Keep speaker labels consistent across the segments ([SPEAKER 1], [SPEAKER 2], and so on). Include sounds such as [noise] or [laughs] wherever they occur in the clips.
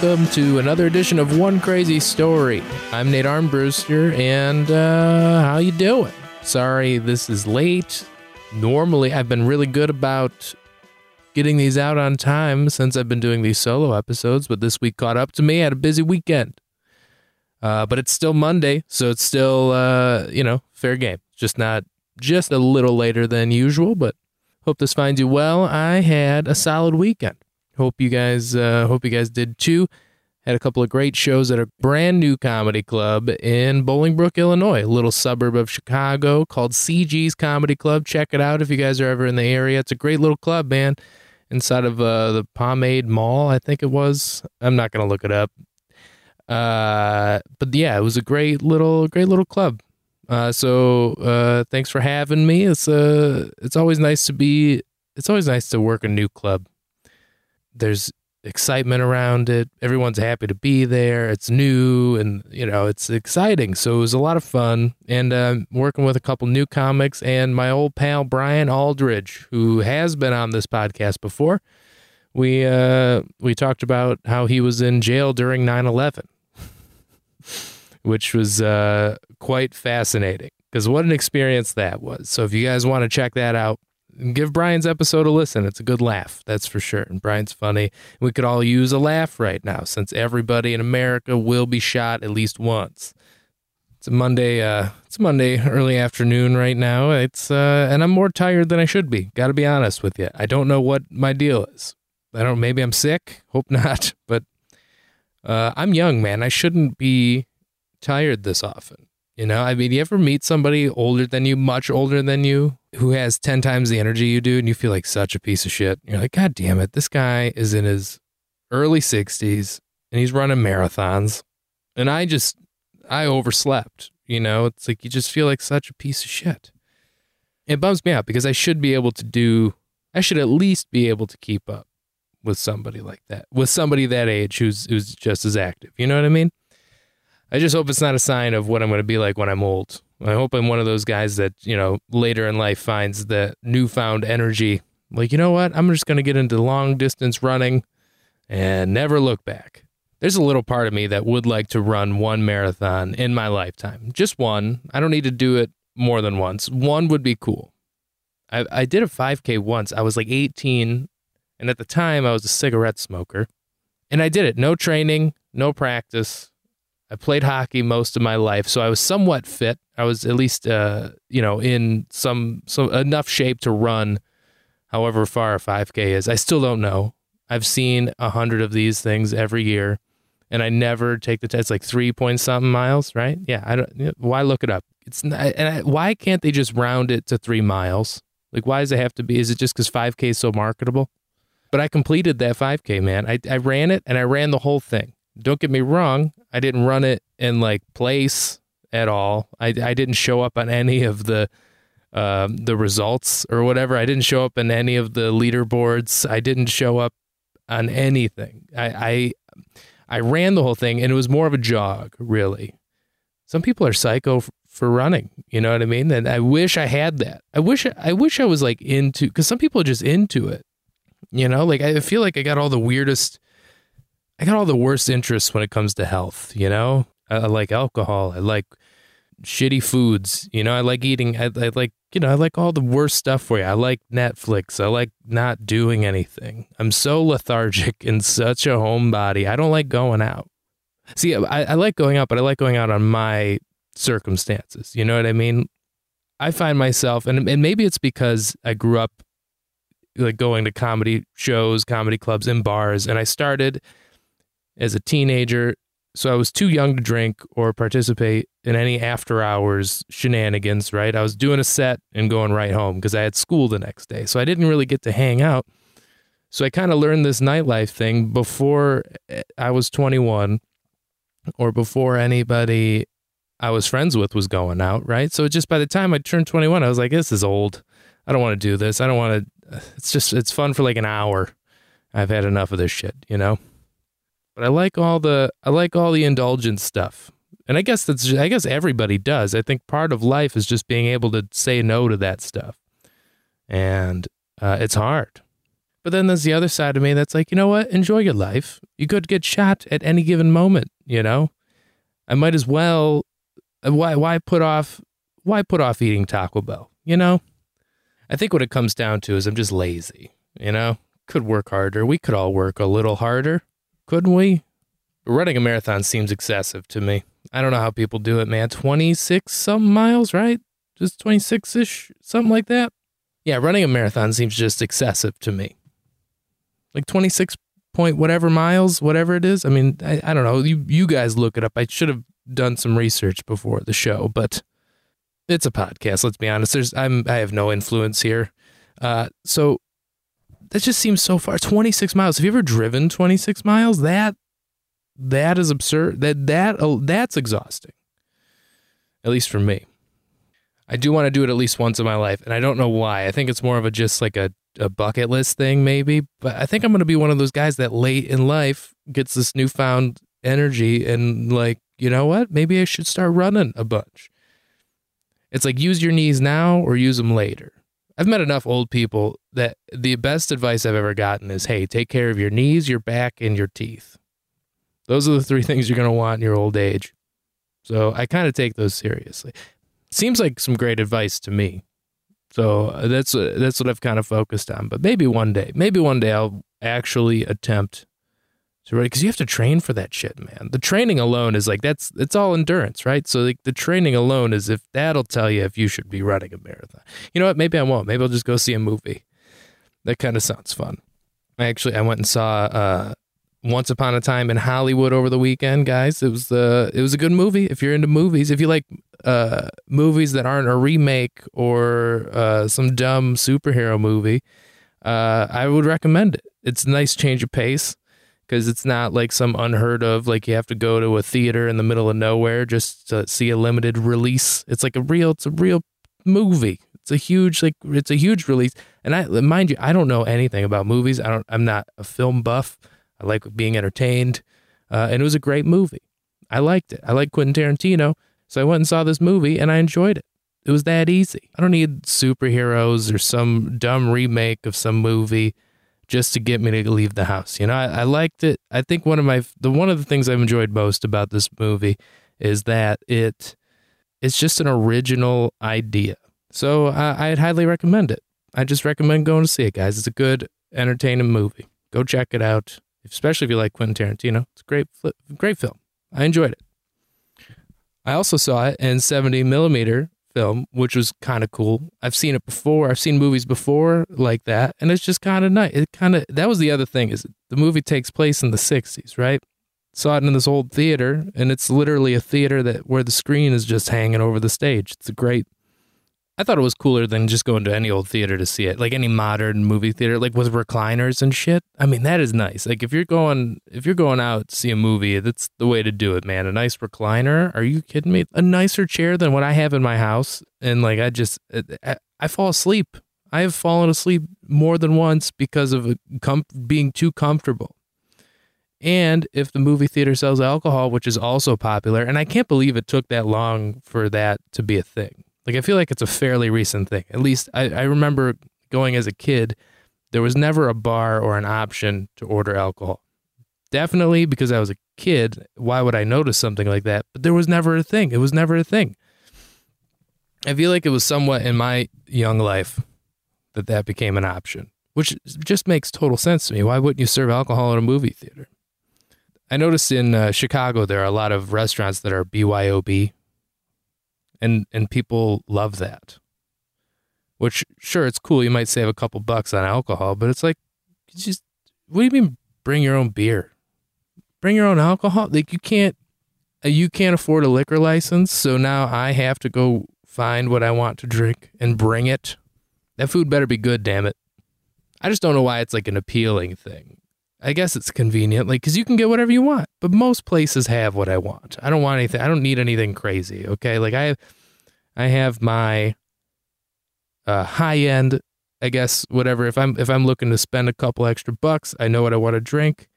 [SPEAKER 1] Welcome to another edition of One Crazy Story. I'm Nate Armbruster, and uh, how you doing? Sorry, this is late. Normally, I've been really good about getting these out on time since I've been doing these solo episodes, but this week caught up to me. I had a busy weekend, uh, but it's still Monday, so it's still uh, you know fair game. Just not just a little later than usual, but hope this finds you well. I had a solid weekend. Hope you guys uh, hope you guys did too. Had a couple of great shows at a brand new comedy club in Bolingbrook, Illinois, a little suburb of Chicago called CG's Comedy Club. Check it out if you guys are ever in the area. It's a great little club, man. Inside of uh, the Promenade Mall, I think it was. I'm not gonna look it up. Uh, but yeah, it was a great little, great little club. Uh, so uh, thanks for having me. It's uh, it's always nice to be. It's always nice to work a new club there's excitement around it. Everyone's happy to be there. It's new and, you know, it's exciting. So it was a lot of fun. And uh, working with a couple new comics and my old pal, Brian Aldridge, who has been on this podcast before. We, uh, we talked about how he was in jail during 9 11, [laughs] which was uh, quite fascinating because what an experience that was. So if you guys want to check that out, give Brian's episode a listen. It's a good laugh, that's for sure. And Brian's funny. We could all use a laugh right now since everybody in America will be shot at least once. It's a Monday. Uh, it's Monday early afternoon right now. It's uh, and I'm more tired than I should be. Got to be honest with you. I don't know what my deal is. I don't. Maybe I'm sick. Hope [laughs] not. But uh, I'm young, man. I shouldn't be tired this often. You know, I mean, you ever meet somebody older than you, much older than you, who has 10 times the energy you do, and you feel like such a piece of shit? You're like, God damn it, this guy is in his early 60s and he's running marathons. And I just, I overslept. You know, it's like you just feel like such a piece of shit. It bums me out because I should be able to do, I should at least be able to keep up with somebody like that, with somebody that age who's who's just as active. You know what I mean? I just hope it's not a sign of what I'm going to be like when I'm old. I hope I'm one of those guys that, you know, later in life finds the newfound energy. Like, you know what? I'm just going to get into long distance running and never look back. There's a little part of me that would like to run one marathon in my lifetime. Just one. I don't need to do it more than once. One would be cool. I, I did a 5K once. I was like 18, and at the time I was a cigarette smoker. And I did it. No training, no practice. I played hockey most of my life, so I was somewhat fit. I was at least, uh, you know, in some some enough shape to run, however far a 5K is. I still don't know. I've seen a hundred of these things every year, and I never take the test. Like three point something miles, right? Yeah. I don't. Why look it up? It's not, and I, why can't they just round it to three miles? Like, why does it have to be? Is it just because 5K is so marketable? But I completed that 5K, man. I, I ran it and I ran the whole thing don't get me wrong, I didn't run it in like place at all. I, I didn't show up on any of the um, the results or whatever. I didn't show up in any of the leaderboards. I didn't show up on anything. I, I I ran the whole thing, and it was more of a jog, really. Some people are psycho f- for running. You know what I mean? And I wish I had that. I wish I wish I was like into because some people are just into it. You know, like I feel like I got all the weirdest I got all the worst interests when it comes to health, you know? I, I like alcohol. I like shitty foods. You know, I like eating. I, I, like, you know, I like all the worst stuff for you. I like Netflix. I like not doing anything. I'm so lethargic [laughs] and such a homebody. I don't like going out. See, I, I like going out, but I like going out on my circumstances. You know what I mean? I find myself, and, and maybe it's because I grew up like going to comedy shows, comedy clubs, and bars, and I started as a teenager, so I was too young to drink or participate in any after hours shenanigans, right? I was doing a set and going right home because I had school the next day. So I didn't really get to hang out. So I kind of learned this nightlife thing before eh, I was 21 or before anybody I was friends with was going out, right? So just by the time I turned 21, I was like, this is old. I don't want to do this. I don't want to. It's just, it's fun for like an hour. I've had enough of this shit, you know? But I like all the I like all the indulgent stuff. And I guess that's I guess everybody does. I think part of life is just being able to say no to that stuff. And uh, it's hard. But then there's the other side of me that's like, you know what? Enjoy your life. You could get shot at any given moment, you know? I might as well uh, why why put off why put off eating Taco Bell, you know? I think what it comes down to is I'm just lazy, you know? Could work harder. We could all work a little harder, couldn't we? Running a marathon seems excessive to me. I don't know how people do it, man. 26 some miles, right? Just 26 ish, something like that. Yeah, running a marathon seems just excessive to me. Like 26 point whatever miles, whatever it is. I mean, I, I don't know. You, you guys look it up. I should have done some research before the show, but it's a podcast. Let's be honest. There's, I'm, I have no influence here. Uh, so that just seems so far. 26 miles. Have you ever driven 26 miles? That, that is absurd. That, that, oh, that's exhausting. At least for me. I do want to do it at least once in my life, and I don't know why. I think it's more of a just like a, a bucket list thing, maybe. But I think I'm going to be one of those guys that late in life gets this newfound energy and like, you know what? Maybe I should start running a bunch. It's like use your knees now or use them later. I've met enough old people that the best advice I've ever gotten is hey, take care of your knees, your back, and your teeth. Those are the three [laughs] things you're going to want in your old age. So I kind of take those seriously. Seems like some great advice to me. So uh, that's uh, that's what I've kind of focused on. But maybe one day, maybe one day I'll actually attempt to run because you have to train for that shit, man. The training alone is like that's it's all endurance, right? So like the training alone is if that'll tell you if you should be running a marathon. You know what? Maybe I won't. Maybe I'll just go see a movie. That kind of sounds fun. I actually I went and saw uh, once Upon a Time in Hollywood over the weekend, guys. It was the it was a good movie. If you're into movies, if you like uh, movies that aren't a remake or uh, some dumb superhero movie, uh, I would recommend it. It's a nice change of pace because it's not like some unheard of like you have to go to a theater in the middle of nowhere just to see a limited release. It's like a real it's a real movie. It's a huge like it's a huge release. And I mind you, I don't know anything about movies. I don't I'm not a film buff. I like being entertained. Uh, and it was a great movie. I liked it. I like Quentin Tarantino. So I went and saw this movie and I enjoyed it. It was that easy. I don't need superheroes or some dumb remake of some movie just to get me to leave the house. You know, I, I liked it. I think one of my the one of the things I've enjoyed most about this movie is that it it's just an original idea. So I'd highly recommend it. I just recommend going to see it, guys. It's a good, entertaining movie. Go check it out especially if you like Quentin Tarantino. It's a great, great film. I enjoyed it. I also saw it in 70 millimeter film, which was kind of cool. I've seen it before. I've seen movies before like that, and it's just kind of nice. It kind of that was the other thing is the movie takes place in the 60s, right? Saw it in this old theater, and it's literally a theater that where the screen is just hanging over the stage. It's a great I thought it was cooler than just going to any old theater to see it, like any modern movie theater, like with recliners and shit. I mean, that is nice. Like if you're going, if you're going out to see a movie, that's the way to do it, man. A nice recliner. Are you kidding me? A nicer chair than what I have in my house, and like I just, I, I fall asleep. I have fallen asleep more than once because of com- being too comfortable. And if the movie theater sells alcohol, which is also popular, and I can't believe it took that long for that to be a thing like I feel like it's a fairly recent thing. At least I, I remember going as a kid, there was never a bar or an option to order alcohol. Definitely because I was a kid, why would I notice something like that? But there was never a thing. It was never a thing. I feel like it was somewhat in my young life that that became an option, which just makes total sense to me. Why wouldn't you serve alcohol in a movie theater? I noticed in uh, Chicago there are a lot of restaurants that are BYOB, and and people love that. Which sure, it's cool. You might save a couple bucks on alcohol, but it's like, just what do you mean? Bring your own beer, bring your own alcohol. Like you can't, uh, you can't afford a liquor license, so now I have to go find what I want to drink and bring it. That food better be good, damn it. I just don't know why it's like an appealing thing. I guess it's convenient, like, because you can get whatever you want. But most places have what I want. I don't want anything. I don't need anything crazy. Okay, like I have, I have my uh, high end. I guess whatever. If I'm if I'm looking to spend a couple extra bucks, I know what I want to drink,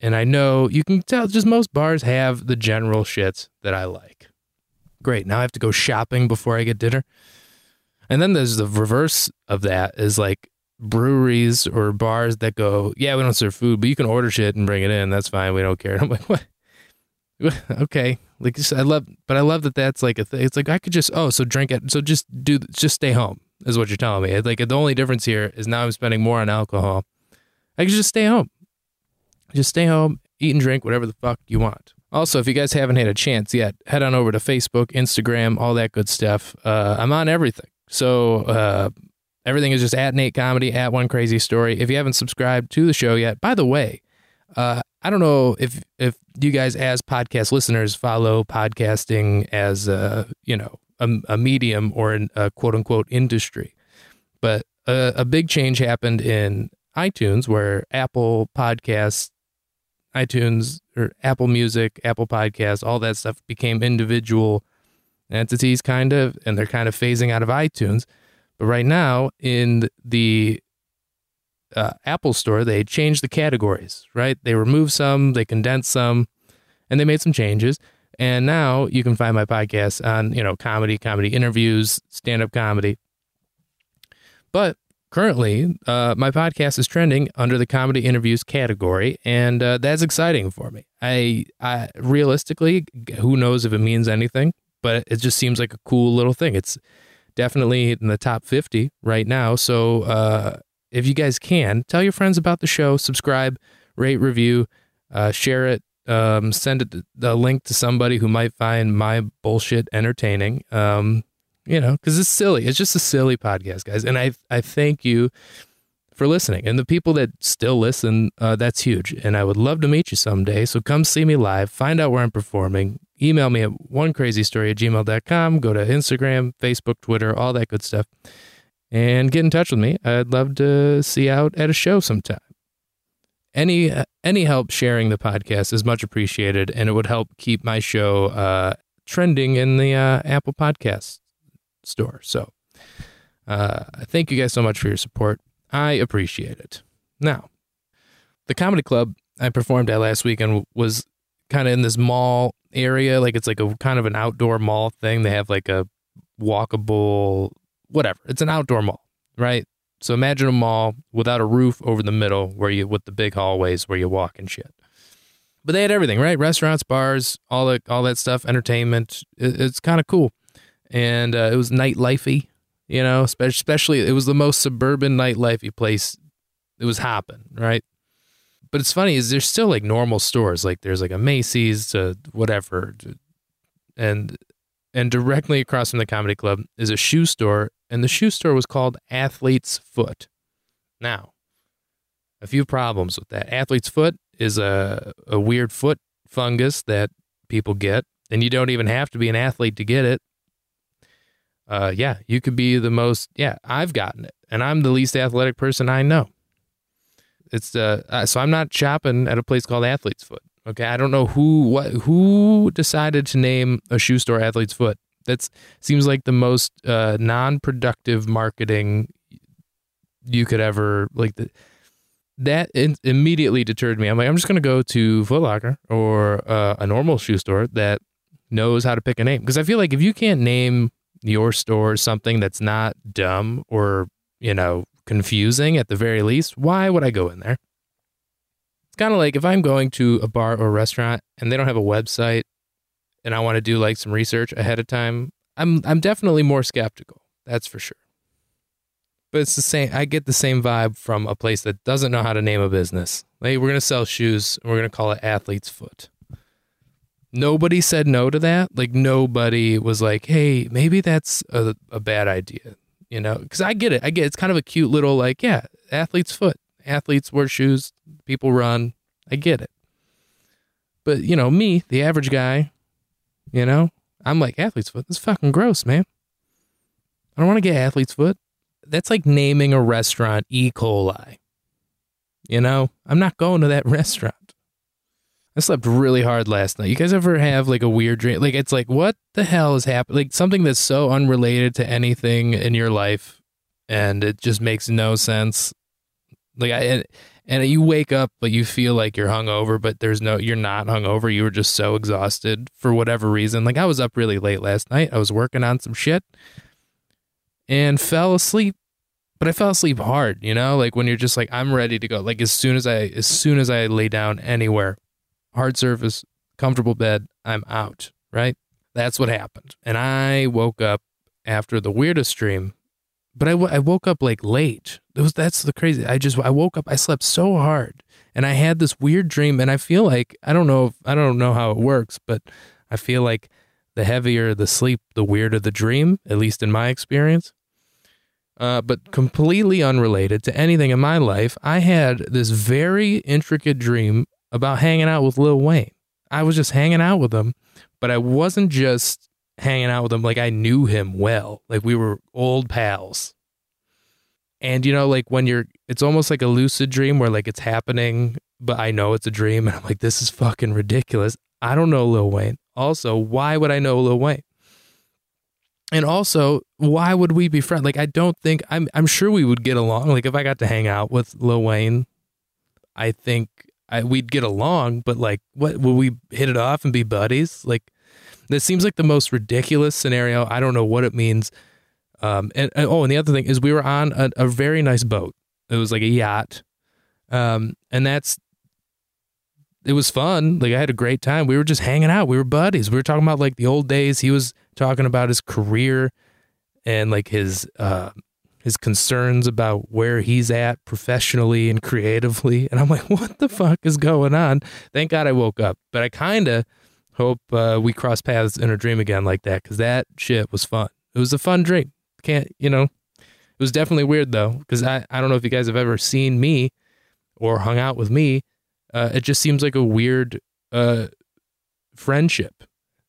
[SPEAKER 1] and I know you can tell. Just most bars have the general shits that I like. Great. Now I have to go shopping before I get dinner. And then there's the reverse of that is like breweries or bars that go, yeah, we don't serve food, but you can order shit and bring it in. That's fine. We don't care. And [laughs] I'm like, what? [laughs] okay. Like I love, but I love that that's like a thing. It's like I could just, oh, so drink it. So just do, just stay home is what you're telling me. Like the only difference here is now I'm spending more on alcohol. I can just stay home. Just stay home, eat and drink whatever the fuck you want. Also, if you guys haven't had a chance yet, head on over to Facebook, Instagram, all that good stuff. Uh, I'm on everything. So uh, everything is just at Nate Comedy, at One Crazy Story. If you haven't subscribed to the show yet, by the way, uh, I don't know if if you guys as podcast listeners follow podcasting as a you know a, a medium or an, a quote unquote industry, but a, a big change happened in iTunes where Apple Podcasts iTunes or Apple Music, Apple Podcasts, all that stuff became individual entities, kind of, and they're kind of phasing out of iTunes. But right now, in the uh, Apple Store, they changed the categories, right? They removed some, they condensed some, and they made some changes. And now you can find my podcast on, you know, comedy, comedy interviews, stand up comedy. But currently, uh, my podcast is trending under the comedy interviews category, and uh, that's exciting for me. I, I realistically, who knows if it means anything, but it just seems like a cool little thing. It's definitely in the top 50 right now. So uh, if you guys can, tell your friends about the show, subscribe, rate, review, uh, share it. Um, send it the link to somebody who might find my bullshit entertaining. Um, you know, because it's silly. It's just a silly podcast, guys. And I I thank you for listening. And the people that still listen, uh, that's huge. And I would love to meet you someday. So come see me live, find out where I'm performing. Email me at onecrazystory at gmail.com. Go to Instagram, Facebook, Twitter, all that good stuff. And get in touch with me. I'd love to see you out at a show sometime. Any uh, any help sharing the podcast is much appreciated, and it would help keep my show uh, trending in the uh, Apple Podcasts store. So, uh, thank you guys so much for your support. I appreciate it. Now, the comedy club I performed at last weekend was kind of in this mall area. Like it's like a kind of an outdoor mall thing. They have like a walkable, whatever. It's an outdoor mall, right? So imagine a mall without a roof over the middle where you, with the big hallways where you walk and shit. But they had everything, right? Restaurants, bars, all that, all that stuff, entertainment. It, it's kind of cool and uh, it was nightlifey, you know, especially it was the most suburban nightlifey place. It was hopping, right? But it's funny is there's still like normal stores, like there's like a Macy's to whatever, and and directly across from the comedy club is a shoe store, and the shoe store was called Athlete's Foot. Now, a few problems with that. Athlete's foot is a a weird foot fungus that people get, and you don't even have to be an athlete to get it uh, yeah, you could be the most. Yeah, I've gotten it, and I'm the least athletic person I know. It's uh, so I'm not shopping at a place called Athlete's Foot. Okay, I don't know who what who decided to name a shoe store Athlete's Foot. That seems like the most uh, non-productive marketing you could ever like. The, that in, immediately deterred me. I'm like, I'm just to go to Foot Locker or uh, a normal shoe store that knows how to pick a name because I feel like if you can't name your store something that's not dumb or, you know, confusing at the very least, why would I go in there? It's kind of like if I'm going to a bar or a restaurant and they don't have a website and I want to do like some research ahead of time, I'm I'm definitely more skeptical. That's for sure. But it's the same I get the same vibe from a place that doesn't know how to name a business. Like we're going to sell shoes and we're going to call it Athlete's Foot nobody said no to that. Like nobody was like, "Hey, maybe that's a, a bad idea." You know, because I get it. I get it. it's kind of a cute little like, yeah, athlete's foot. Athletes wear shoes. People run. I get it. But you know, me, the average guy, you know, I'm like athlete's foot. That's fucking gross, man. I don't want to get athlete's foot. That's like naming a restaurant E. coli. You know, I'm not going to that [laughs] restaurant. I slept really hard last night. You guys ever have like a weird dream? Like it's like what the hell is happening? Like something that's so unrelated to anything in your life, and it just makes no sense. Like I and, and you wake up, but you feel like you're hungover, but there's no, you're not hungover. You were just so exhausted for whatever reason. Like I was up really late last night. I was working on some shit and fell asleep but I fell asleep hard, you know, like when you're just like, I'm ready to go. Like as soon as I, as soon as I lay down anywhere, hard surface, comfortable bed, I'm out, right? That's what happened. And I woke up after the weirdest dream, but I, w- I woke up like late. It was, that's the crazy. I just, I woke up, I slept so hard and I had this weird dream and I feel like, I don't know, if, I don't know how it works, but I feel like the heavier the sleep, the weirder the dream, at least in my experience. Uh, but completely unrelated to anything in my life, I had this very intricate dream about hanging out with Lil Wayne. I was just hanging out with him, but I wasn't just hanging out with him like I knew him well. Like we were old pals. And you know, like when you're, it's almost like a lucid dream where like it's happening, but I know it's a dream. And I'm like, this is fucking ridiculous. I don't know Lil Wayne. Also, why would I know Lil Wayne? And also, why would we be friends? Like, I don't think I'm. I'm sure we would get along. Like, if I got to hang out with Lil Wayne, I think I, we'd get along. But like, what will we hit it off and be buddies? Like, this seems like the most ridiculous scenario. I don't know what it means. Um, and, and oh, and the other thing is, we were on a, a very nice boat. It was like a yacht. Um, and that's it was fun. Like I had a great time. We were just hanging out. We were buddies. We were talking about like the old days. He was talking about his career and like his uh his concerns about where he's at professionally and creatively. And I'm like, [laughs] what the fuck is going on? Thank God I woke up. But I kind of hope uh, we cross paths in a dream again like that because that shit was fun. It was a fun dream. Can't, you know, it was definitely weird though because I, I don't know if you guys have ever seen me or hung out with me uh, it just seems like a weird uh, friendship.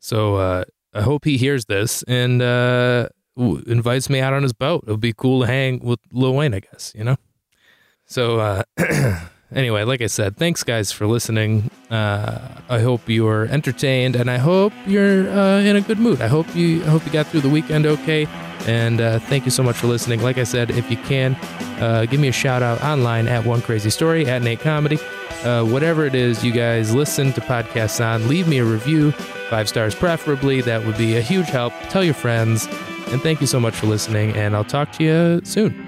[SPEAKER 1] So uh, I hope he hears this and uh, invites me out on his boat. It'll be cool to hang with Lil Wayne, I guess, you know? So uh, [clears throat] anyway, like I said, thanks guys for listening. Uh, I hope you are entertained and I hope you're in a good mood. I hope you I hope you got through the weekend okay. And uh, thank you so much for listening. Like I said, if you can, uh, give me a shout out online at One Crazy Story at Nate Comedy. Uh, whatever it is you guys listen to podcasts on, leave me a review, five stars preferably. That would be a huge help. Tell your friends. And thank you so much for listening. And I'll talk to you soon.